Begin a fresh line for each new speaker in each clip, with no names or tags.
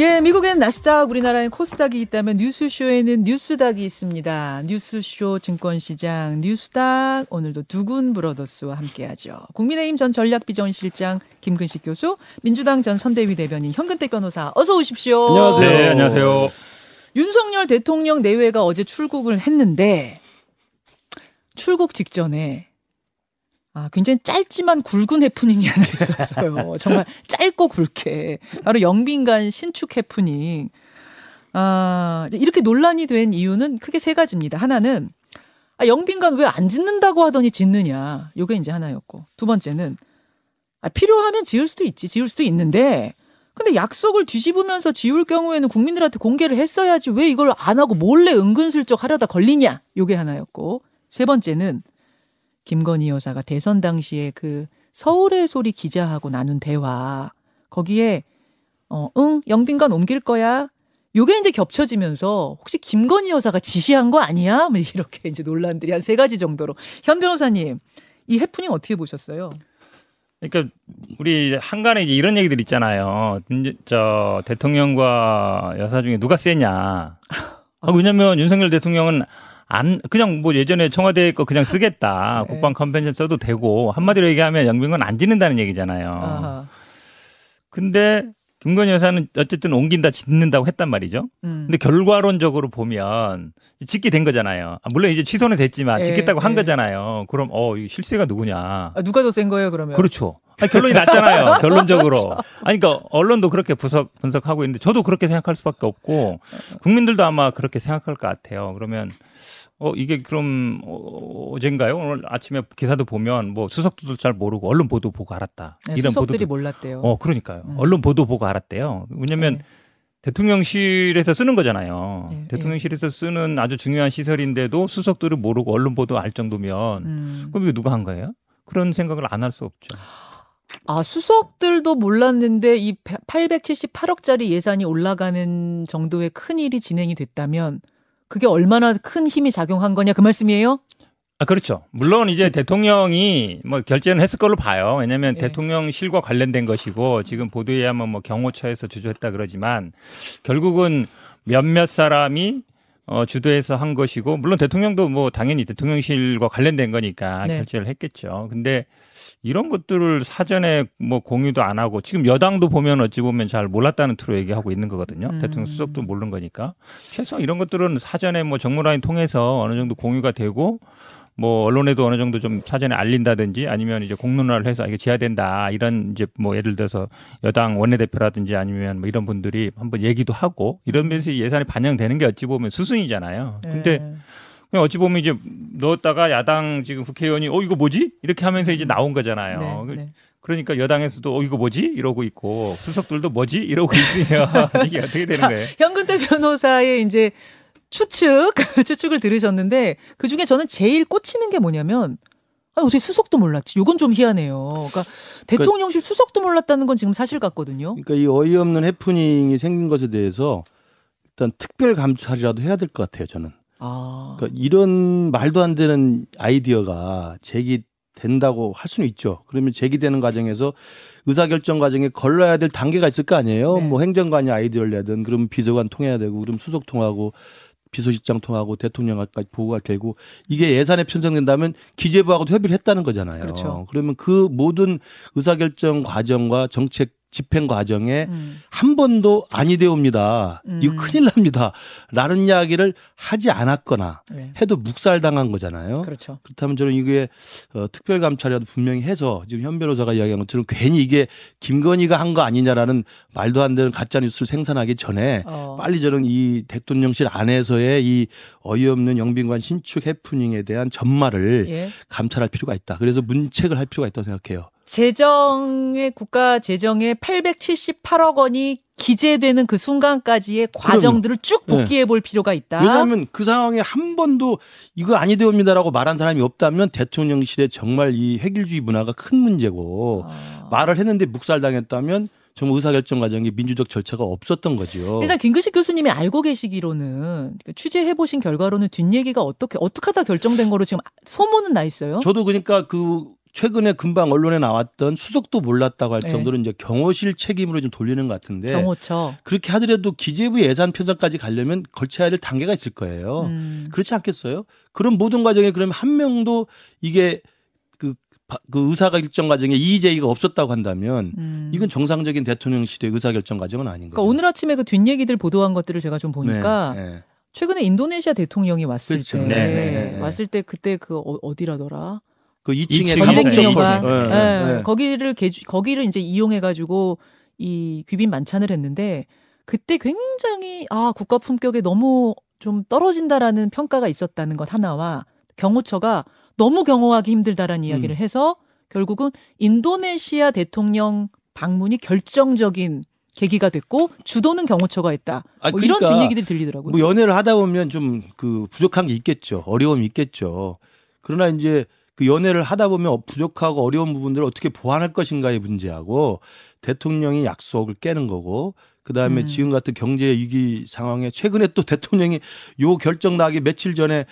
예, 미국엔 나스닥, 우리나라엔 코스닥이 있다면 뉴스쇼에는 뉴스닥이 있습니다. 뉴스쇼 증권시장 뉴스닥 오늘도 두군 브러더스와 함께하죠. 국민의힘 전 전략비전실장 김근식 교수, 민주당 전 선대위 대변인 현근택 변호사 어서 오십시오.
안녕하세요.
네, 안녕하세요.
윤석열 대통령 내외가 어제 출국을 했는데 출국 직전에 아, 굉장히 짧지만 굵은 해프닝이 하나 있었어요. 정말 짧고 굵게. 바로 영빈관 신축 해프닝. 아, 이렇게 논란이 된 이유는 크게 세 가지입니다. 하나는 아, 영빈관 왜 안 짓는다고 하더니 짓느냐. 요게 이제 하나였고. 두 번째는 아, 필요하면 지을 수도 있지. 지을 수도 있는데 근데 약속을 뒤집으면서 지울 경우에는 국민들한테 공개를 했어야지 왜 이걸 안 하고 몰래 은근슬쩍 하려다 걸리냐. 요게 하나였고. 세 번째는 김건희 여사가 대선 당시에 그 서울의 소리 기자하고 나눈 대화 거기에 어, 응, 영빈관 옮길 거야. 요게 이제 겹쳐지면서 혹시 김건희 여사가 지시한 거 아니야? 뭐 이렇게 이제 논란들이 한 세 가지 정도로. 현 변호사님, 이 해프닝 어떻게 보셨어요?
그러니까 우리 한간에 이제 이런 얘기들 있잖아요. 저 대통령과 여사 중에 누가 세냐. 아, 왜냐면 윤석열 대통령은 안 그냥 뭐 예전에 청와대 거 그냥 쓰겠다
네.
국방 컨벤션 써도 되고 한마디로 얘기하면 영빈관 안 짓는다는 얘기잖아요.
아하.
근데 김건희 여사는 어쨌든 옮긴다 짓는다고 했단 말이죠.
음.
근데 결과론적으로 보면 짓게 된 거잖아요. 아, 물론 이제 취소는 됐지만
예,
짓겠다고 한
예.
거잖아요. 그럼 어, 이 실세가 누구냐?
아, 누가 더 센 거예요, 그러면?
그렇죠. 아니, 결론이 났잖아요. 결론적으로.
그렇죠.
아니, 그러니까 언론도 그렇게 분석, 분석하고 있는데 저도 그렇게 생각할 수밖에 없고 국민들도 아마 그렇게 생각할 것 같아요. 그러면 어, 이게 그럼 어, 어젠가요? 오늘 아침에 기사도 보면 뭐 수석들도 잘 모르고 언론 보도 보고 알았다.
네,
이런
수석들이
보도도
몰랐대요.
어, 그러니까요.
음.
언론 보도 보고 알았대요. 왜냐면
네.
대통령실에서 쓰는 거잖아요.
네,
대통령실에서 쓰는 아주 중요한 시설인데도 수석들을 모르고 언론 보도 알 정도면
음.
그럼 이거 누가 한 거예요? 그런 생각을 안 할 수 없죠.
아, 수석들도 몰랐는데 이 878억짜리 예산이 올라가는 정도의 큰 일이 진행이 됐다면 그게 얼마나 큰 힘이 작용한 거냐 그 말씀이에요?
아, 그렇죠. 물론 이제 대통령이 뭐 결재는 했을 걸로 봐요. 왜냐하면
예.
대통령실과 관련된 것이고 지금 보도에 의하면 뭐 경호처에서 주도했다 그러지만 결국은 몇몇 사람이 어, 주도해서 한 것이고 물론 대통령도 뭐 당연히 대통령실과 관련된 거니까
네.
결재를 했겠죠. 근데 이런 것들을 사전에 뭐 공유도 안 하고 지금 여당도 보면 어찌 보면 잘 몰랐다는 투로 얘기하고 있는 거거든요.
음.
대통령 수석도 모르는 거니까 최소한 이런 것들은 사전에 뭐 정무라인 통해서 어느 정도 공유가 되고 뭐 언론에도 어느 정도 좀 사전에 알린다든지 아니면 이제 공론화를 해서 이게 지어야된다 이런 이제 뭐 예를 들어서 여당 원내대표라든지 아니면 뭐 이런 분들이 한번 얘기도 하고 이러면서 예산이 반영되는 게 어찌 보면 수순이잖아요. 근데
네.
그냥 어찌 보면 이제 넣었다가 야당 지금 국회의원이 어 이거 뭐지 이렇게 하면서 이제 나온 거잖아요.
네, 네.
그러니까 여당에서도 어 이거 뭐지 이러고 있고 수석들도 뭐지 이러고 있으면 이게 어떻게 되는
자,
거예요?
현근태 변호사의 이제 추측, 추측을 들으셨는데 그 중에 저는 제일 꽂히는 게 뭐냐면 아, 어떻게 수석도 몰랐지? 요건 좀 희한해요. 그러니까 대통령실 수석도 몰랐다는 건 지금 사실 같거든요.
그러니까 이 어이없는 해프닝이 생긴 것에 대해서 일단 특별 감찰이라도 해야 될 것 같아요. 저는.
아.
그러니까 이런 말도 안 되는 아이디어가 제기 된다고 할 수는 있죠. 그러면 제기되는 과정에서 의사결정 과정에 걸러야 될 단계가 있을 거 아니에요.
네.
뭐 행정관이 아이디어를 내든 그럼 비서관 통해야 되고 그럼 수석 통하고 비서실장 통하고 대통령까지 보고가 되고 이게 예산에 편성된다면 기재부하고도 협의를 했다는 거잖아요.
그렇죠.
그러면 그 모든 의사결정 과정과 정책 집행 과정에
음.
한 번도 아니 되옵니다.
음.
이거 큰일 납니다. 라는 이야기를 하지 않았거나
네.
해도 묵살당한 거잖아요.
그렇죠.
그렇다면 저는 이게 어, 특별감찰이라도 분명히 해서 지금 현 변호사가 이야기한 것처럼 괜히 이게 김건희가 한 거 아니냐라는 말도 안 되는 가짜 뉴스를 생산하기 전에
어.
빨리 저는 이 대통령실 안에서의 이 어이없는 영빈관 신축 해프닝에 대한 전말을
예.
감찰할 필요가 있다. 그래서 문책을 할 필요가 있다고 생각해요.
재정의 국가 재정에 878억 원이 기재되는 그 순간까지의 과정들을 쭉 복귀해 볼 필요가 있다.
왜냐하면 그 상황에 한 번도 이거 아니 되옵니다라고 말한 사람이 없다면 대통령실에 정말 이 획일주의 문화가 큰 문제고
아.
말을 했는데 묵살당했다면 정말 의사결정 과정에 민주적 절차가 없었던 거죠.
일단 김근식 교수님이 알고 계시기로는 취재해 보신 결과로는 뒷얘기가 어떻게 어떻게 하다 결정된 거로 지금 소문은 나 있어요.
저도 그러니까 그 최근에 금방 언론에 나왔던 수석도 몰랐다고 할
네.
정도로 이제 경호실 책임으로 좀 돌리는 것 같은데
경호처.
그렇게 하더라도 기재부 예산 편성까지 가려면 걸쳐야 될 단계가 있을 거예요.
음.
그렇지 않겠어요? 그런 모든 과정에 그러면 한 명도 이게 그, 바- 그 의사 결정 과정에 이의 제의가 없었다고 한다면
음.
이건 정상적인 대통령실의 의사 결정 과정은 아닌 거죠.
그러니까 오늘 아침에 그 뒷얘기들 보도한 것들을 제가 좀 보니까
네, 네.
최근에 인도네시아 대통령이 왔을
그렇죠.
때
네, 네,
네.
왔을 때 그때 그 어, 어디라더라?
그 2층에
이층
전쟁기념관.
네,
예,
네, 네.
거기를 개주, 거기를 이제 이용해 가지고 이 귀빈 만찬을 했는데 그때 굉장히 아 국가 품격에 너무 좀 떨어진다라는 평가가 있었다는 것 하나와 경호처가 너무 경호하기 힘들다라는 이야기를
음.
해서 결국은 인도네시아 대통령 방문이 결정적인 계기가 됐고 주도는 경호처가 했다.
아,
뭐 이런
그러니까
뒷얘기들이 들리더라고요.
뭐 연애를 하다 보면 좀 그 부족한 게 있겠죠. 어려움이 있겠죠. 그러나 이제 그 연애를 하다 보면 부족하고 어려운 부분들을 어떻게 보완할 것인가의 문제하고 대통령이 약속을 깨는 거고 그다음에
음.
지금 같은 경제 위기 상황에 최근에 또 대통령이 요 결정 나기 며칠 전에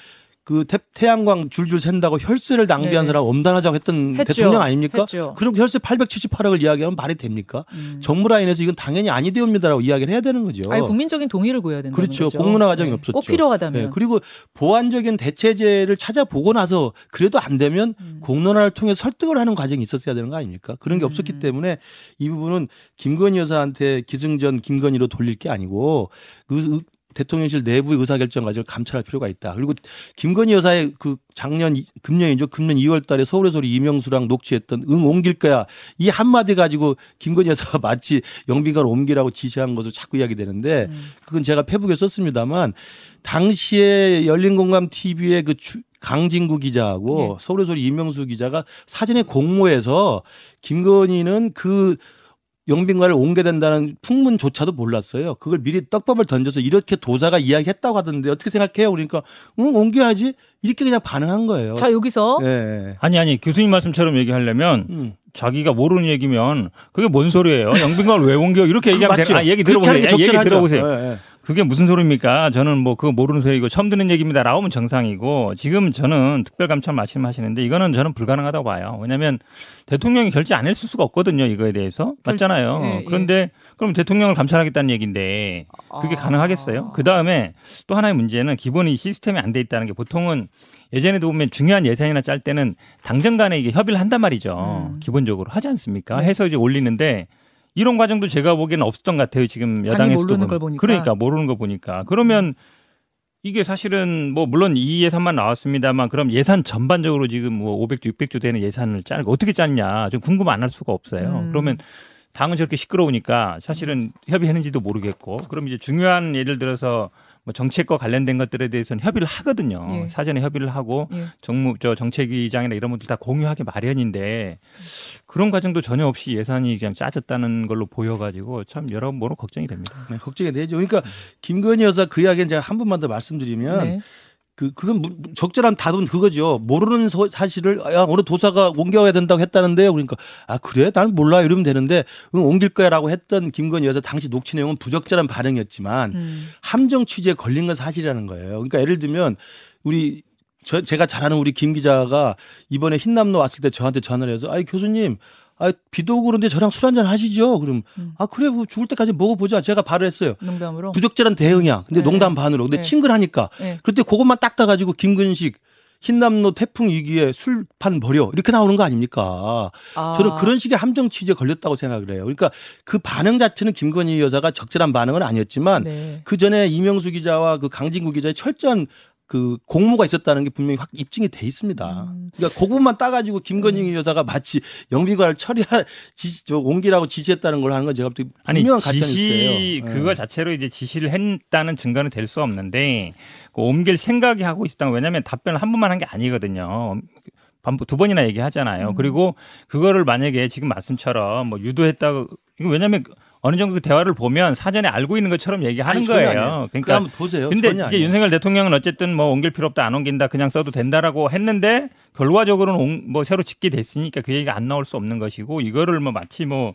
그 태, 태양광 줄줄 샌다고 혈세를 낭비한
네.
사람 엄단하자고 했던
했죠.
대통령 아닙니까?
했죠.
그럼 혈세 878억을 이야기하면 말이 됩니까?
음.
정부 라인에서 이건 당연히 아니되옵니다라고 이야기를 해야 되는 거죠.
아니 국민적인 동의를 구해야 된다는
그렇죠.
거죠.
공론화 과정이 없었죠.
꼭 필요하다면.
네, 그리고 보완적인 대체제를 찾아보고 나서 그래도 안 되면
음.
공론화를 통해 설득을 하는 과정이 있었어야 되는 거 아닙니까? 그런 게
음.
없었기 때문에 이 부분은 김건희 여사한테 기승전 김건희로 돌릴 게 아니고 그 의- 대통령실 내부의 의사결정 과정을 감찰할 필요가 있다. 그리고 김건희 여사의 그 작년 이- 금년이죠. 금년 2월 달에 서울의 소리 이명수랑 녹취했던 응 옮길 거야. 이 한마디 가지고 김건희 여사가 마치 영빈관을 옮기라고 지시한 것을 자꾸 이야기 되는데
음.
그건 제가 페북에 썼습니다만 당시에 열린공감 TV의 그 주- 강진구 기자하고
네.
서울의 소리 이명수 기자가 사전에 공모해서 김건희는 그 영빈관을 옮게 된다는 풍문조차도 몰랐어요. 그걸 미리 떡밥을 던져서 이렇게 도사가 이야기했다고 하던데 어떻게 생각해요? 그러니까 응 옮겨야지 이렇게 그냥 반응한 거예요.
자 여기서
예.
아니 아니 교수님 말씀처럼 얘기하려면
음.
자기가 모르는 얘기면 그게 뭔 소리예요? 영빈관을 왜 옮겨? 이렇게 얘기하면
맞죠?
되나? 아, 얘기 들어보세요.
게
얘기. 들어보세요.
예, 예.
그게 무슨 소리입니까? 저는 뭐 그거 모르는 소리고 처음 듣는 얘기입니다. 나오면 정상이고 지금 저는 특별감찰 말씀하시는데 이거는 저는 불가능하다고 봐요. 왜냐하면 대통령이 결재 안 했을 수가 없거든요. 이거에 대해서 맞잖아요.
예, 예.
그런데 그럼 대통령을 감찰하겠다는 얘기인데 그게
아.
가능하겠어요? 그 다음에 또 하나의 문제는 기본 이 시스템이 안 돼 있다는 게 보통은 예전에도 보면 중요한 예산이나 짤 때는 당정 간에 이게 협의를 한단 말이죠.
음.
기본적으로 하지 않습니까?
네.
해서 이제 올리는데 이런 과정도 제가 보기에는 없었던 것 같아요. 지금
당연히
여당에서도
모르는. 걸 보니까.
그러니까 모르는 거 보니까 그러면 이게 사실은 뭐 물론 이 예산만 나왔습니다만 그럼 예산 전반적으로 지금 뭐 500조 600조 되는 예산을 짜는 거 어떻게 짰냐 좀 궁금 안 할 수가 없어요.
음.
그러면 당은 저렇게 시끄러우니까 사실은 협의했는지도 모르겠고 그럼 이제 중요한 예를 들어서 뭐 정책과 관련된 것들에 대해서는 협의를 하거든요.
예.
사전에 협의를 하고
예.
정무 저 정책위장이나 이런 분들 다 공유하기 마련인데 그런 과정도 전혀 없이 예산이 그냥 짜졌다는 걸로 보여가지고 참 여러모로 걱정이 됩니다.
네, 걱정이 되죠. 그러니까 김건희 여사 그 이야기는 제가 한 번만 더 말씀드리면
네.
그 그건 무- 적절한 답은 그거죠. 모르는 서- 사실을 야 어느 도사가 옮겨야 된다고 했다는데요. 그러니까 아 그래? 난 몰라 이러면 되는데 응 옮길 거야라고 했던 김건희 여사 당시 녹취 내용은 부적절한 반응이었지만
음.
함정 취지에 걸린 건 사실이라는 거예요. 그러니까 예를 들면 우리 저 제가 잘 아는 우리 김 기자가 이번에 흰남노 왔을 때 저한테 전화를 해서 아이 교수님 아 비도 오고 그런데 저랑 술 한잔 하시죠. 그럼
음.
아 그래 뭐 죽을 때까지 먹어보자. 제가 바로 했어요.
농담으로.
부적절한 대응이야. 근데
네.
농담 반으로. 근데
네.
친근하니까.
네.
그때 그것만 딱 따가지고 김근식 흰남노 태풍 위기에 술판 버려 이렇게 나오는 거 아닙니까?
아.
저는 그런 식의 함정 취지에 걸렸다고 생각을 해요. 그러니까 그 반응 자체는 김건희 여사가 적절한 반응은 아니었지만
네.
그 전에 이명수 기자와 그 강진구 기자의 철저한 그 공모가 있었다는 게 분명히 확 입증이 돼 있습니다.
음.
그러니까 그 부분만 따가지고 김건희 여사가 마치 영비관을 처리할 지시, 저 옮기라고 지시했다는 걸 하는 건 제가 볼때
아니
분명한 가짜
지시
뉴스예요.
그거 자체로 이제 지시를 했다는 증거는 될 수 없는데 그 옮길 생각이 하고 있다는 왜냐하면 답변을 한 번만 한 게 아니거든요. 반복 두 번이나 얘기하잖아요.
음.
그리고 그거를 만약에 지금 말씀처럼 뭐 유도했다고 이거 왜냐하면 어느 정도 그 대화를 보면 사전에 알고 있는 것처럼 얘기하는
아니,
거예요. 그러니까
한번 보세요.
근데 이제
아니에요.
윤석열 대통령은 어쨌든 뭐 옮길 필요 없다 안 옮긴다 그냥 써도 된다라고 했는데 결과적으로는 옹- 뭐 새로 짓게 됐으니까 그 얘기가 안 나올 수 없는 것이고 이거를 뭐 마치 뭐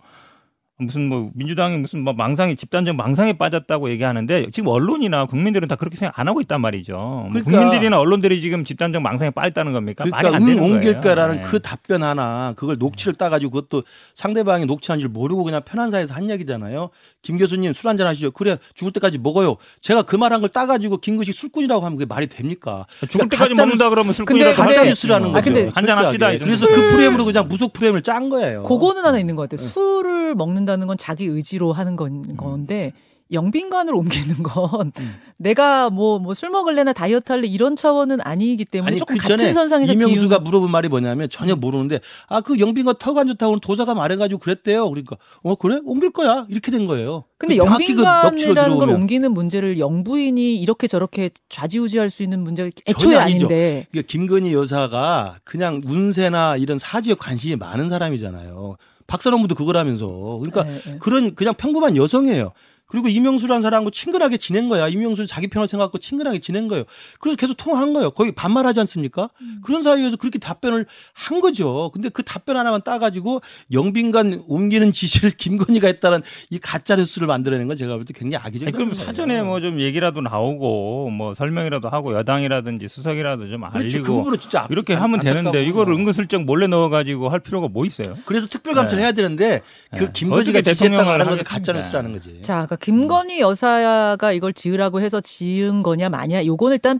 무슨 뭐 민주당이 무슨 뭐 망상이 집단적 망상에 빠졌다고 얘기하는데 지금 언론이나 국민들은 다 그렇게 생각 안 하고 있단 말이죠. 뭐
그러니까-
국민들이나 언론들이 지금 집단적 망상에 빠졌다는 겁니까?
그러니까
말이
안응
되는 거예요.
옮길까라는
네.
그 답변 하나 그걸 녹취를 따가지고 그것도 상대방이 녹취한 줄 모르고 그냥 편한 사이에서 한 얘기잖아요. 김 교수님 술 한잔 하시죠. 그래 죽을 때까지 먹어요. 제가 그 말한 걸 따가지고 김구식 술꾼이라고 하면 그게 말이 됩니까?
죽을
그러니까
때까지
가짜
먹는다 그러면 술꾼이라고
가짜 뉴스라는
아,
거죠.
한잔 합시다.
그래서
술-
그 프레임으로 그냥 무속 프레임을 짠 거예요.
그거는 하나 있는 것 같아요. 술을 먹는다 는 건 자기 의지로 하는 건, 건데 영빈관을 옮기는 건
음.
내가 뭐 뭐 술 먹을래나 다이어트 할래 이런 차원은 아니기 때문에
아니
조금
그
같은 선상에서
이명수가
비운-
물어본 말이 뭐냐면 전혀 모르는데 아 그 영빈관 턱안 좋다고 도사가 말해가지고 그랬대요. 그러니까 어 그래 옮길 거야 이렇게 된 거예요.
근데
그그
영빈관이라는 걸. 옮기는 문제를 영부인이 이렇게 저렇게 좌지우지할 수 있는 문제가 애초에. 아닌데
이게 김건희 여사가 그냥 운세나 이런 사주에 관심이 많은 사람이잖아요. 박선홍부도 그거라면서. 그러니까
예, 예.
그런 그냥 평범한 여성이에요. 그리고 이명수라는 사람하고 친근하게 지낸 거야. 이명수는 자기 편을 생각하고 친근하게 지낸 거예요. 그래서 계속 통화한 거예요. 거의 반말하지 않습니까?
음.
그런 사이에서 그렇게 답변을 한 거죠. 근데 그 답변 하나만 따가지고 영빈관 옮기는 지시를 김건희가 했다는 이 가짜 뉴스를 만들어낸 건 제가 볼 때 굉장히 악의적인
그럼
거예요.
사전에 뭐 좀 얘기라도 나오고 뭐 설명이라도 하고 여당이라든지 수석이라도 좀
그렇죠.
알리고
그 부분은 진짜
이렇게
안-
하면 되는데. 이거를 은근슬쩍 몰래 넣어가지고 할 필요가 뭐 있어요?
그래서 특별감찰
네.
해야 되는데 그
네.
김건희가
대통령을
하는 것은
하겠습니까?
가짜 뉴스라는 거지.
자, 그러니까 김건희 여사가 이걸 지으라고 해서 지은 거냐 마냐 요건 일단.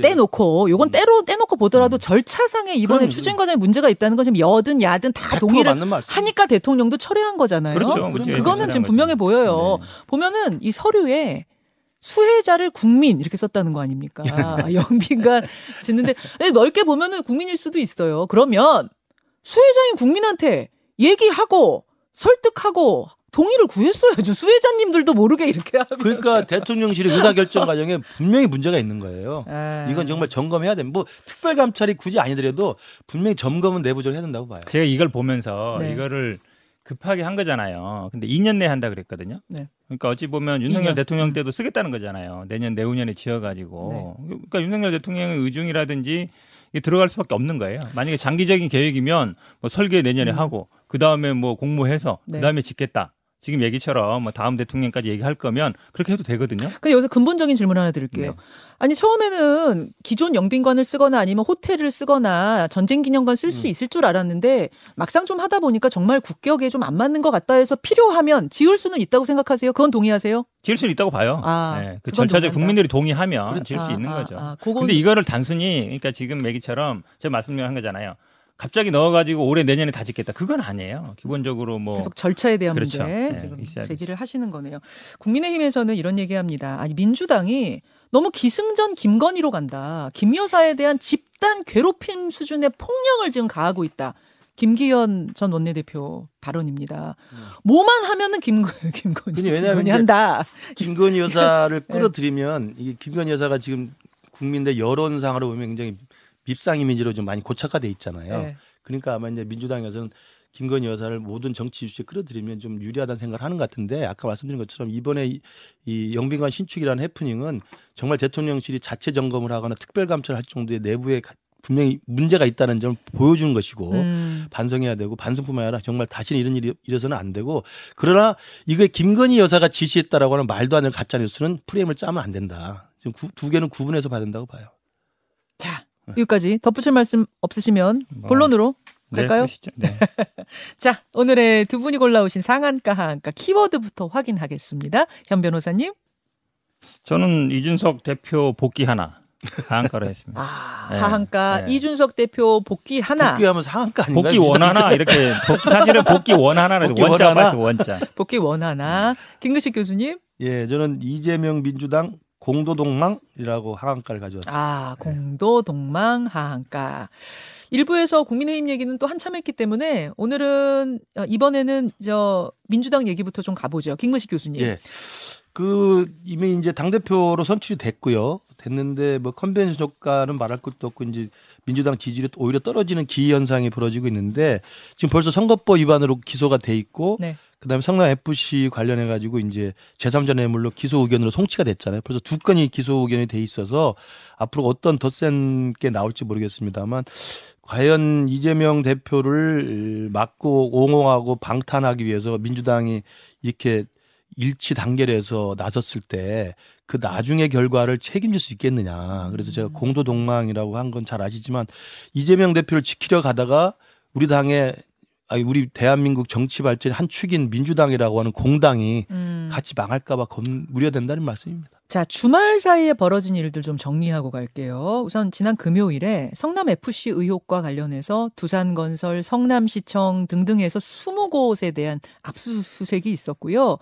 떼놓고 요건
음.
떼로 떼놓고 보더라도 절차상에 이번에 추진 과정에 문제가 있다는 건 지금 여든 야든
다100%
동의를
맞는 말씀.
하니까 대통령도 철회한 거잖아요.
그렇죠.
그럼
그렇죠.
그거는 지금
거죠.
분명해 보여요.
네.
보면은 이 서류에 수혜자를 국민 이렇게 썼다는 거 아닙니까? 영빈관 짓는데 넓게 보면은 국민일 수도 있어요. 그러면 수혜자인 국민한테 얘기하고 설득하고 동의를 구했어야죠. 수혜자님들도 모르게 이렇게 하면.
그러니까 대통령실의 의사결정 과정에 분명히 문제가 있는 거예요.
아.
이건 정말 점검해야 됩니다. 뭐 특별감찰이 굳이 아니더라도 분명히 점검은 내부적으로 해야 된다고 봐요.
제가 이걸 보면서
네.
이거를 급하게 한 거잖아요. 근데 2년 내에 한다 그랬거든요.
네.
그러니까 어찌 보면 윤석열
2년.
대통령 때도 쓰겠다는 거잖아요. 내년 내후년에 지어가지고. 그러니까 윤석열 대통령의 의중이라든지 이게 들어갈 수밖에 없는 거예요. 만약에 장기적인 계획이면 뭐 설계 내년에
음.
하고 그 다음에 뭐 공모해서
네.
그 다음에 짓겠다. 지금 얘기처럼 뭐 다음 대통령까지 얘기할 거면 그렇게 해도 되거든요.
근데 여기서 근본적인 질문 하나 드릴게요.
네.
아니 처음에는 기존 영빈관을 쓰거나 아니면 호텔을 쓰거나 전쟁 기념관 쓸수
음.
있을 줄 알았는데 막상 좀 하다 보니까 정말 국격에 좀 안 맞는 것 같다 해서 필요하면 지을 수는 있다고 생각하세요? 그건 동의하세요?
지을 수는 있다고 봐요.
아,
네, 그 절차적. 국민들이 동의하면 지을
아,
수 있는
아,
거죠.
아, 그건
근데 이거를 단순히 그러니까 지금 얘기처럼 제가 말씀한 거잖아요. 갑자기 넣어가지고 올해 내년에 다 짓겠다. 그건 아니에요. 기본적으로 뭐
계속 절차에 대한
그렇죠.
문제
네,
지금 제기를 하시는 거네요. 국민의힘에서는 이런 얘기합니다. 아니 민주당이 너무 기승전 김건희로 간다. 김 여사에 대한 집단 괴롭힘 수준의 폭력을 지금 가하고 있다. 김기현 전 원내대표 발언입니다. 뭐만 하면은 김 김건희, 김건희
이제
한다.
김건희 여사를
네.
끌어들이면 이게 김건희 여사가 지금 국민들 여론상으로 보면 굉장히 밉상 이미지로 좀 많이 고착화돼 있잖아요.
네.
그러니까 아마 이제 민주당에서는 김건희 여사를 모든 정치 이슈에 끌어들이면 좀 유리하다는 생각을 하는 것 같은데 아까 말씀드린 것처럼 이번에 이, 이 영빈관 신축이라는 해프닝은 정말 대통령실이 자체 점검을 하거나 특별 감찰할 정도의 내부에 가- 분명히 문제가 있다는 점을 보여주는 것이고
음.
반성해야 되고 반성뿐만 아니라 정말 다시는 이런 일이 일어서는 안 되고 그러나 이게 김건희 여사가 지시했다라고 하는 말도 안 되는 가짜 뉴스는 프레임을 짜면 안 된다. 지금 구- 두 개는 구분해서 봐야 된다고 봐요.
자 여기까지 덧붙일 말씀 없으시면
뭐,
본론으로
네,
갈까요?
그러시죠. 네.
자 오늘의 두 분이 골라오신 상한가 하한가 키워드부터 확인하겠습니다. 현 변호사님.
저는 이준석 대표 복귀 하나 하한가로 했습니다.
아,
네.
하한가
네.
이준석 대표 복귀 하나
복귀하면 상한가 아닌가요?
복귀 원 하나 이렇게 복귀, 사실은 복귀 원 하나를
복귀 원
원자
하나?
봤어 원자.
복귀 원 하나 김근식 교수님
예, 저는 이재명 민주당 공도동망이라고 하한가를 가져왔습니다.
아 공도 동망 하한가 일부에서 국민의힘 얘기는 또 한참 했기 때문에 오늘은 어, 이번에는 저 민주당 얘기부터 좀 가보죠 김근식 교수님
예. 그 이미 이제 당 대표로 선출이 됐고요. 됐는데 뭐 컨벤션 효과는 말할 것도 없고 이제 민주당 지지율이 오히려 떨어지는 기희 현상이 벌어지고 있는데 지금 벌써 선거법 위반으로 기소가 돼 있고
네.
그다음에 성남 FC 관련해 가지고 이제 제3자 뇌물로 기소 의견으로 송치가 됐잖아요. 벌써 두 건이 기소 의견이 돼 있어서 앞으로 어떤 더 센 게 나올지 모르겠습니다만 과연 이재명 대표를 막고 옹호하고 방탄하기 위해서 민주당이 이렇게 일치 단결해서 나섰을 때 그 나중의 결과를 책임질 수 있겠느냐. 그래서 제가
음.
공도 동망이라고 한 건 잘 아시지만 이재명 대표를 지키려 가다가 우리 당의 아니 우리 대한민국 정치 발전의 한 축인 민주당이라고 하는 공당이
음.
같이 망할까봐 검 우려된다는 말씀입니다.
자, 주말 사이에 벌어진 일들 좀 정리하고 갈게요. 우선 지난 금요일에 성남 FC 의혹과 관련해서 두산건설, 성남시청 등등에서 20곳에 대한 압수수색이 있었고요.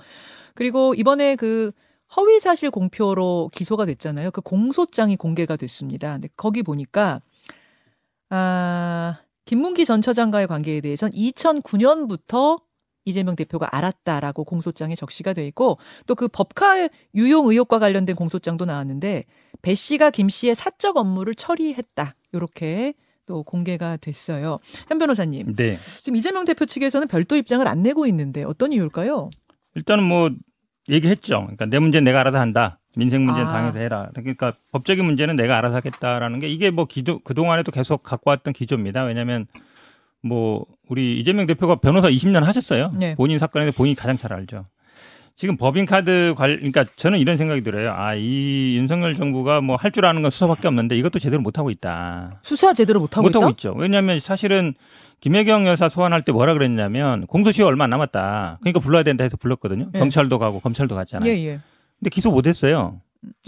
그리고 이번에 그 허위 사실 공표로 기소가 됐잖아요. 그 공소장이 공개가 됐습니다. 근데 거기 보니까 아, 김문기 전 처장과의 관계에 대해서는 2009년부터 이재명 대표가 알았다라고 공소장에 적시가 돼 있고 또 그 법카 유용 의혹과 관련된 공소장도 나왔는데 배 씨가 김 씨의 사적 업무를 처리했다. 요렇게 또 공개가 됐어요. 현 변호사님,
네.
지금 이재명 대표 측에서는 별도 입장을 안 내고 있는데 어떤 이유일까요?
일단은 뭐 얘기했죠. 그러니까 내 문제는 내가 알아서 한다. 민생 문제는
아.
당에서 해라. 그러니까 법적인 문제는 내가 알아서 하겠다라는 게 이게 뭐 기도 그동안에도 계속 갖고 왔던 기조입니다. 왜냐하면 뭐 우리 이재명 대표가 변호사 20년 하셨어요.
네.
본인 사건에서 본인이 가장 잘 알죠. 지금 법인카드 관, 그러니까 저는 이런 생각이 들어요. 아, 이 윤석열 정부가 뭐 할 줄 아는 건 수사밖에 없는데 이것도 제대로 못 하고 있다.
수사 제대로 못 하고
못 하고
있다?
있죠. 왜냐하면 사실은 김혜경 여사 소환할 때 뭐라 그랬냐면 공소시효 얼마 안 남았다. 그러니까 불러야 된다 해서 불렀거든요.
네.
경찰도 가고 검찰도 갔잖아요.
예, 예.
근데 기소 못했어요.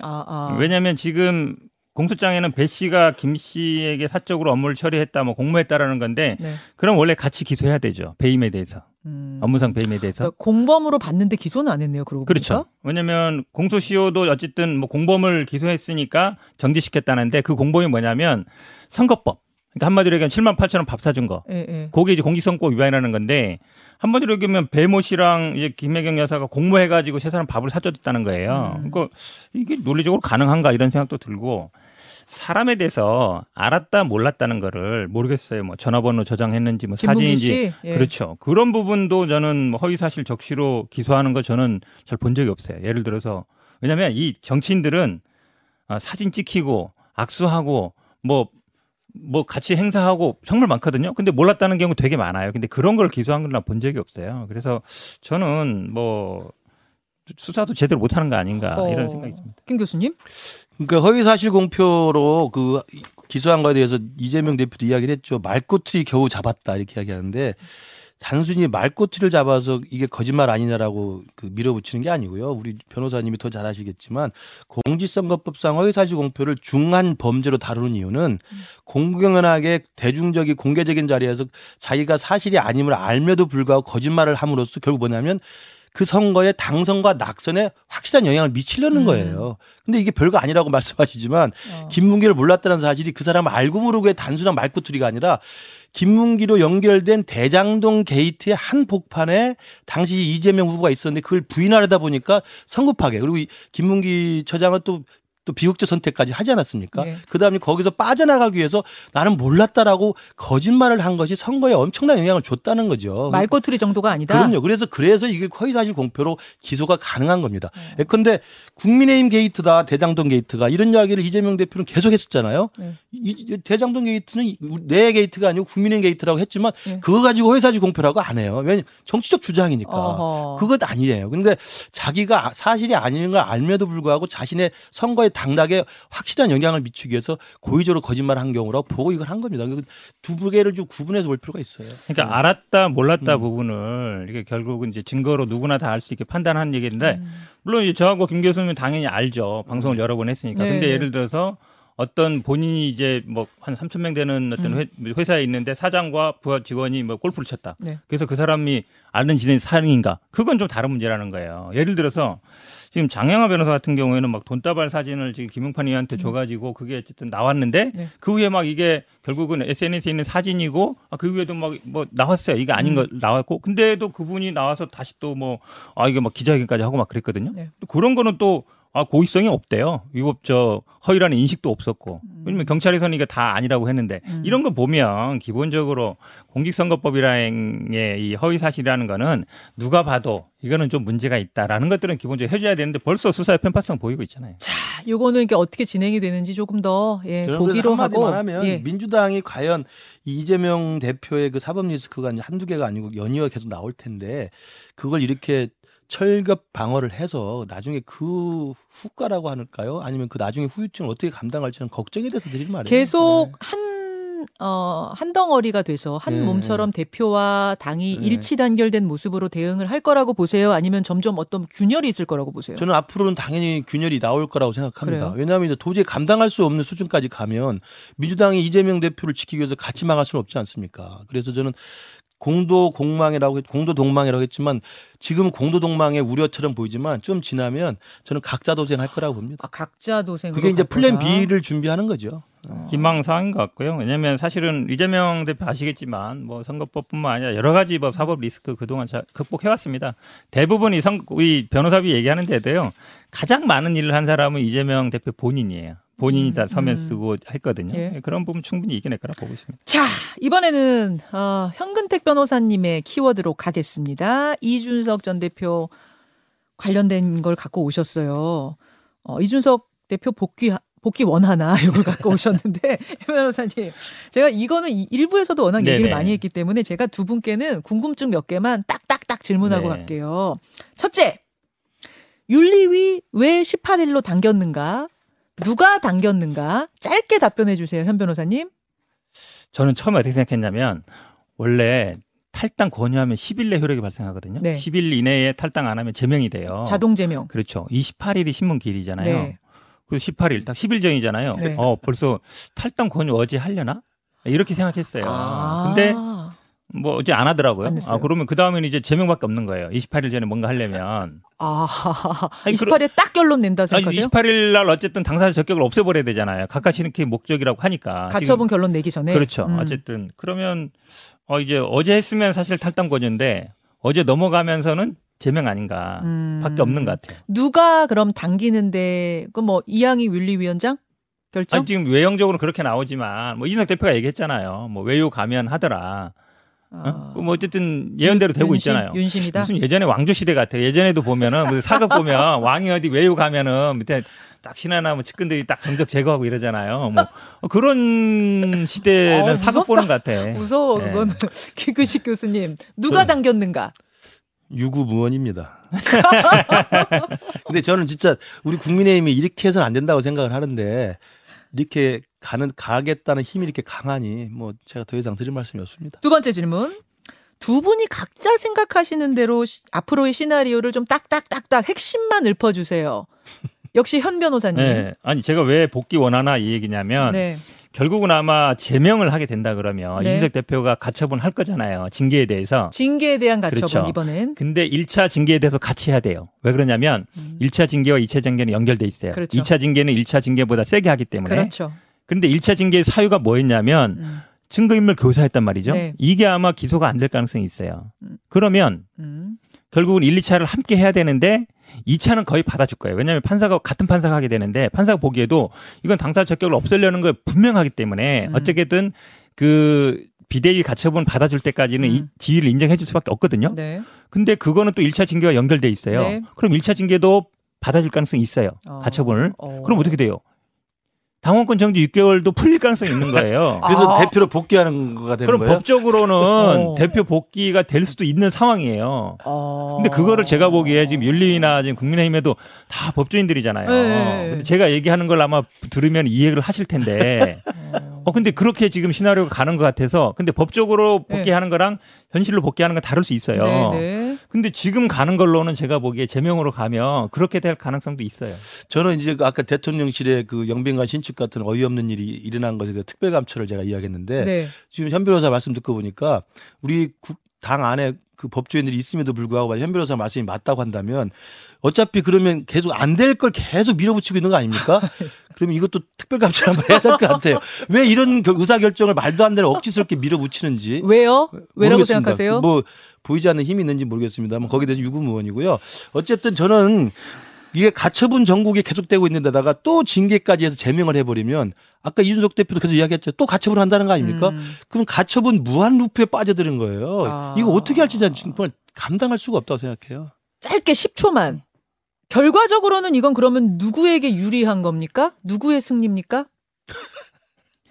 아, 아.
왜냐하면 지금 공소장에는 배 씨가 김 씨에게 사적으로 업무를 처리했다, 뭐 공모했다라는 건데
네.
그럼 원래 같이 기소해야 되죠. 배임에 대해서
음.
업무상 배임에 대해서.
그러니까 공범으로 봤는데 기소는 안 했네요. 그러고
그렇죠. 왜냐하면 공소시효도 어쨌든 뭐 공범을 기소했으니까 정지시켰다는데 그 공범이 뭐냐면 선거법. 그러니까 한마디로 얘기하면 7만 8천 원 밥 사준 거.
예, 예.
그게 이제 공직선거법 위반이라는 건데 한마디로 얘기하면 배모 씨랑 이제 김혜경 여사가 공모해가지고 세 사람 밥을 사줬다는 거예요.
음.
그러니까 이게 논리적으로 가능한가 이런 생각도 들고 사람에 대해서 알았다 몰랐다는 거를 모르겠어요. 뭐 전화번호 저장했는지 뭐 사진인지
씨. 예.
그렇죠. 그런 부분도 저는 뭐 허위 사실 적시로 기소하는 거 저는 잘 본 적이 없어요. 예를 들어서 왜냐하면 이 정치인들은 아, 사진 찍히고 악수하고 뭐 뭐 같이 행사하고 정말 많거든요. 근데 몰랐다는 경우 되게 많아요. 근데 그런 걸 기소한 건본 적이 없어요. 그래서 저는 뭐 수사도 제대로 못하는 거 아닌가
어.
이런 생각이 듭니다.
김 교수님?
그러니까 허위 사실 공표로 그 기소한 거에 대해서 이재명 대표도 이야기를 했죠. 말꼬투리 겨우 잡았다 이렇게 이야기하는데 단순히 말꼬투리를 잡아서 이게 거짓말 아니냐라고 그 밀어붙이는 게 아니고요. 우리 변호사님이 더 잘 아시겠지만 공직선거법상 허위사실 공표를 중한 범죄로 다루는 이유는 공공연하게 대중적인 공개적인 자리에서 자기가 사실이 아님을 알며도 불구하고 거짓말을 함으로써 결국 뭐냐면 그 선거의 당선과 낙선에 확실한 영향을 미치려는
음.
거예요. 근데 이게 별거 아니라고 말씀하시지만
어.
김문기를 몰랐다는 사실이 그 사람을 알고 모르고의 단순한 말꼬투리가 아니라 김문기로 연결된 대장동 게이트의 한 복판에 당시 이재명 후보가 있었는데 그걸 부인하려다 보니까 성급하게. 그리고 이 김문기 처장은 또 또 비극적 선택까지 하지 않았습니까?
네.
그다음에 거기서 빠져나가기 위해서 나는 몰랐다라고 거짓말을 한 것이 선거에 엄청난 영향을 줬다는 거죠.
말꼬투리 정도가 아니다.
그럼요. 그래서 그래서 이게 허위 사실 공표로 기소가 가능한 겁니다.
네.
예컨대 국민의힘 게이트다 대장동 게이트가 이런 이야기를 이재명 대표는 계속 했었잖아요.
네.
이- 이 대장동 게이트는 내 게이트가 아니고 국민의힘 게이트라고 했지만
네.
그거 가지고 허위 사실 공표라고 안 해요. 왜냐 정치적 주장이니까.
어허.
그것 아니에요. 근데 자기가 아- 사실이 아닌 걸 알면서도 불구하고 자신의 선거에 당락에 확실한 영향을 미치기 위해서 고의적으로 거짓말한 경우라고 보고 이걸 한 겁니다. 그두 개를 좀 구분해서 볼 필요가 있어요.
그러니까 알았다 몰랐다
음.
부분을 이게 결국은 이제 증거로 누구나 다 알 수 있게 판단하는 얘기인데
음.
물론 이제 저하고 김 교수님은 당연히 알죠. 방송을 여러 번 했으니까.
네.
근데 예를 들어서 어떤 본인이 이제 뭐 한 3천 명 되는 어떤 회, 회사에 있는데 사장과 부하 직원이 뭐 골프를 쳤다.
네.
그래서 그 사람이 아는 지낸 사람인가? 그건 좀 다른 문제라는 거예요. 예를 들어서 지금 장영하 변호사 같은 경우에는 막 돈다발 사진을 지금 김용판 의원한테 줘가지고 그게 어쨌든 나왔는데
네.
그 후에 막 이게 결국은 SNS에 있는 사진이고 아, 그 후에도 막 뭐 나왔어요. 이게 아닌
음.
거 나왔고 근데도 그분이 나와서 다시 또 뭐 아 이게 막 기자회견까지 하고 막 그랬거든요.
네.
또 그런 거는 또 아 고의성이 없대요. 이거 저 허위라는 인식도 없었고 왜냐면 경찰에서는 이게 다 아니라고 했는데
음.
이런 거 보면 기본적으로 공직선거법이라는 이 허위 사실이라는 거는 누가 봐도 이거는 좀 문제가 있다라는 것들은 기본적으로 해줘야 되는데 벌써 수사의 편파성 보이고 있잖아요.
자, 요거는 이게 어떻게 진행이 되는지 조금 더 예, 보기로 하고
하면
예.
민주당이 과연 이 이재명 대표의 그 사법 리스크가 한두 개가 아니고 연이어 계속 나올 텐데 그걸 이렇게 철갑 방어를 해서 나중에 그 후과라고 할까요? 아니면 그 나중에 후유증을 어떻게 감당할지는 걱정이 돼서 드리는 말이에요.
계속
네.
한 어, 한 덩어리가 돼서 한
네.
몸처럼 대표와 당이
네.
일치 단결된 모습으로 대응을 할 거라고 보세요? 아니면 점점 어떤 균열이 있을 거라고 보세요?
저는 앞으로는 당연히 균열이 나올 거라고 생각합니다.
그래요?
왜냐하면 이제 도저히 감당할 수 없는 수준까지 가면 민주당이 이재명 대표를 지키기 위해서 같이 망할 수는 없지 않습니까? 그래서 저는 공도 공망이라고 했- 공도 동망이라고 했지만 지금 공도 동망의 우려처럼 보이지만 좀 지나면 저는 각자 도생할 거라고 봅니다.
아, 각자 도생으로
그게 이제
갈
플랜
거다.
B를 준비하는 거죠.
희망사항인 것 같고요. 왜냐하면 사실은 이재명 대표 아시겠지만 뭐 선거법뿐만 아니라 여러 가지 뭐 사법 리스크 그동안 잘 극복해왔습니다. 대부분 이, 선, 이 변호사비 얘기하는 데도요. 가장 많은 일을 한 사람은 이재명 대표 본인이에요. 본인이 다
음,
서면
음.
쓰고 했거든요.
예.
그런 부분 충분히 이겨낼 거라 보고 있습니다.
자, 이번에는 어, 현근택 변호사님의 키워드로 가겠습니다. 이준석 전 대표 관련된 걸 갖고 오셨어요. 어, 이준석 대표 복귀 복귀 원하나 이걸 갖고 오셨는데 현 변호사님 제가 이거는 이- 일부에서도 워낙 얘기를
네네.
많이 했기 때문에 제가 두 분께는 궁금증 몇 개만 딱딱딱 질문하고
네.
갈게요. 첫째, 윤리위 왜 18일로 당겼는가? 누가 당겼는가? 짧게 답변해 주세요, 현 변호사님.
저는 처음에 어떻게 생각했냐면 원래 탈당 권유하면 10일 내 효력이 발생하거든요.
네.
10일 이내에 탈당 안 하면 제명이 돼요.
자동 제명.
그렇죠. 28일이 신문 기일이잖아요.
네.
그리고 18일 딱 10일 전이잖아요.
네.
어 벌써 탈당 권유 어제 하려나? 이렇게 생각했어요.
아.
근데 뭐 어제 안 하더라고요.
안.
아 그러면 그 다음에는 이제 제명밖에 없는 거예요. 28일 전에 뭔가 하려면.
아,
아니,
28일에 딱 결론 낸다 생각하세요?
28일 날 어쨌든 당사자 적격을 없애버려야 되잖아요. 게 목적이라고 하니까.
가처분 결론 내기 전에.
그렇죠.
음.
어쨌든 그러면 어 이제 어제 했으면 사실 탈당 권유인데 어제 넘어가면서는 제명 아닌가.
음.
밖에 없는 것 같아요.
누가 그럼 당기는데 그뭐 이양희 윤리위원장 결정?
아니, 지금 외형적으로 그렇게 나오지만 뭐 이준석 대표가 얘기했잖아요. 뭐 외유 가면 하더라. 어? 뭐 어쨌든 예언대로 되고
윤심?
있잖아요.
윤심이다.
무슨 예전에 왕조 시대 같아요. 예전에도 보면은 사극 보면 왕이 어디 외유 가면은 밑에 딱 신하나 뭐 측근들이 딱 정적 제거하고 이러잖아요. 뭐 그런 시대는
어,
사극. 보는 것 같아.
무서워
네.
그거는 기근식 교수님 누가 당겼는가?
유구무원입니다. 근데 저는 진짜 우리 국민의힘이 이렇게 해서는 안 된다고 생각을 하는데 이렇게 가는 가겠다는 힘이 이렇게 강하니 뭐 제가 더 이상 드릴 말씀이 없습니다.
두 번째 질문. 두 분이 각자 생각하시는 대로 시- 앞으로의 시나리오를 좀 딱딱딱딱 핵심만 읊어 주세요. 역시 현 변호사님.
네. 아니 제가 왜 복귀 원하나 이 얘기냐면
네.
결국은 아마 제명을 하게 된다 그러면
네.
이준석 대표가 가처분 할 거잖아요. 징계에 대해서.
징계에 대한 가처분
그렇죠.
이번엔.
근데 1차 징계에 대해서 같이 해야 돼요. 왜 그러냐면
음.
1차 징계와 2차 징계는 연결돼 있어요.
그렇죠.
2차 징계는 1차 징계보다 세게 하기 때문에.
그렇죠.
근데 1차 징계의 사유가 뭐였냐면
음.
증거인멸 교사했단 말이죠.
네.
이게 아마 기소가 안 될 가능성이 있어요.
음.
그러면
음.
결국은 1, 2차를 함께 해야 되는데 2차는 거의 받아줄 거예요. 왜냐하면 판사가 같은 판사가 하게 되는데 판사가 보기에도 이건 당사 적격을 없애려는 거 분명하기 때문에
음.
어쨌든 그 비대위 가처분 받아줄 때까지는 이
음.
지위를 인정해 줄 수밖에 없거든요.
네.
근데 그거는 또 1차 징계와 연결돼 있어요.
네.
그럼 1차 징계도 받아줄 가능성이 있어요.
어.
가처분을.
어.
그럼 어떻게 돼요? 당원권 정지 6개월도 풀릴 가능성이 있는 거예요.
그래서
아.
대표로 복귀하는 거가 되는
그럼
거예요?
법적으로는
어.
대표 복귀가 될 수도 있는 상황이에요.
어.
근데 그거를 제가 보기에 지금 윤리위나 지금 국민의힘에도 다 법조인들이잖아요.
네.
근데 제가 얘기하는 걸 아마 들으면 이해를 하실 텐데. 어 근데 그렇게 지금 시나리오가 가는 것 같아서 근데 법적으로
네.
복귀하는 거랑 현실로 복귀하는 건 다를 수 있어요.
네, 네.
근데 지금 가는 걸로는 제가 보기에 제명으로 가면 그렇게 될 가능성도 있어요.
저는 이제 그 아까 대통령실의 그 영빈관 신축 같은 어이없는 일이 일어난 것에 대해 특별감찰을 제가 이야기했는데
네.
지금 현 변호사 말씀 듣고 보니까 우리 국- 당 안에 그 법조인들이 있음에도 불구하고 현 변호사 말씀이 맞다고 한다면 어차피 그러면 계속 안 될 걸 계속 밀어붙이고 있는 거 아닙니까? 그러면 이것도 특별감찰 한번 해야 될 것 같아요. 왜 이런 그 의사결정을 말도 안 되는 억지스럽게 밀어붙이는지
왜요? 왜라고
모르겠습니다.
생각하세요?
뭐 보이지 않는 힘이 있는지 모르겠습니다만 거기에 대해서 유구무원이고요. 어쨌든 저는 이게 가처분 전국에 계속되고 있는 데다가 또 징계까지 해서 제명을 해버리면 아까 이준석 대표도 계속 이야기했죠. 또 가처분 한다는 거 아닙니까?
음.
그럼 가처분 무한 루프에 빠져드는 거예요.
아.
이거 어떻게 할지 난 정말 감당할 수가 없다고 생각해요.
짧게 10초만. 결과적으로는 이건 그러면 누구에게 유리한 겁니까? 누구의 승리입니까?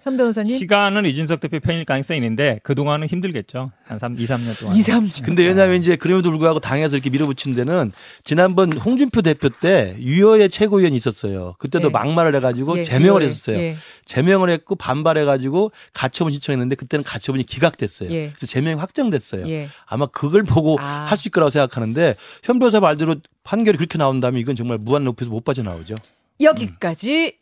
현 변호사님?
시간은 이준석 대표 편일 가능성이 있는데 그동안은 힘들겠죠. 한 3, 2, 3년 동안.
2, 3년.
근데 왜냐하면 이제 그럼에도 불구하고 당에서 이렇게 밀어붙인 데는 지난번 홍준표 대표 때 유여의 최고위원이 있었어요. 그때도
예.
막말을 해가지고
예,
제명을
예,
했었어요.
예.
제명을 했고 반발해가지고 가처분 신청했는데 그때는 가처분이 기각됐어요.
예.
그래서 제명이 확정됐어요.
예.
아마 그걸 보고
아.
할수 있을 거라고 생각하는데 현 변호사 말대로 판결이 그렇게 나온다면 이건 정말 무한 높이에서 못 빠져나오죠.
여기까지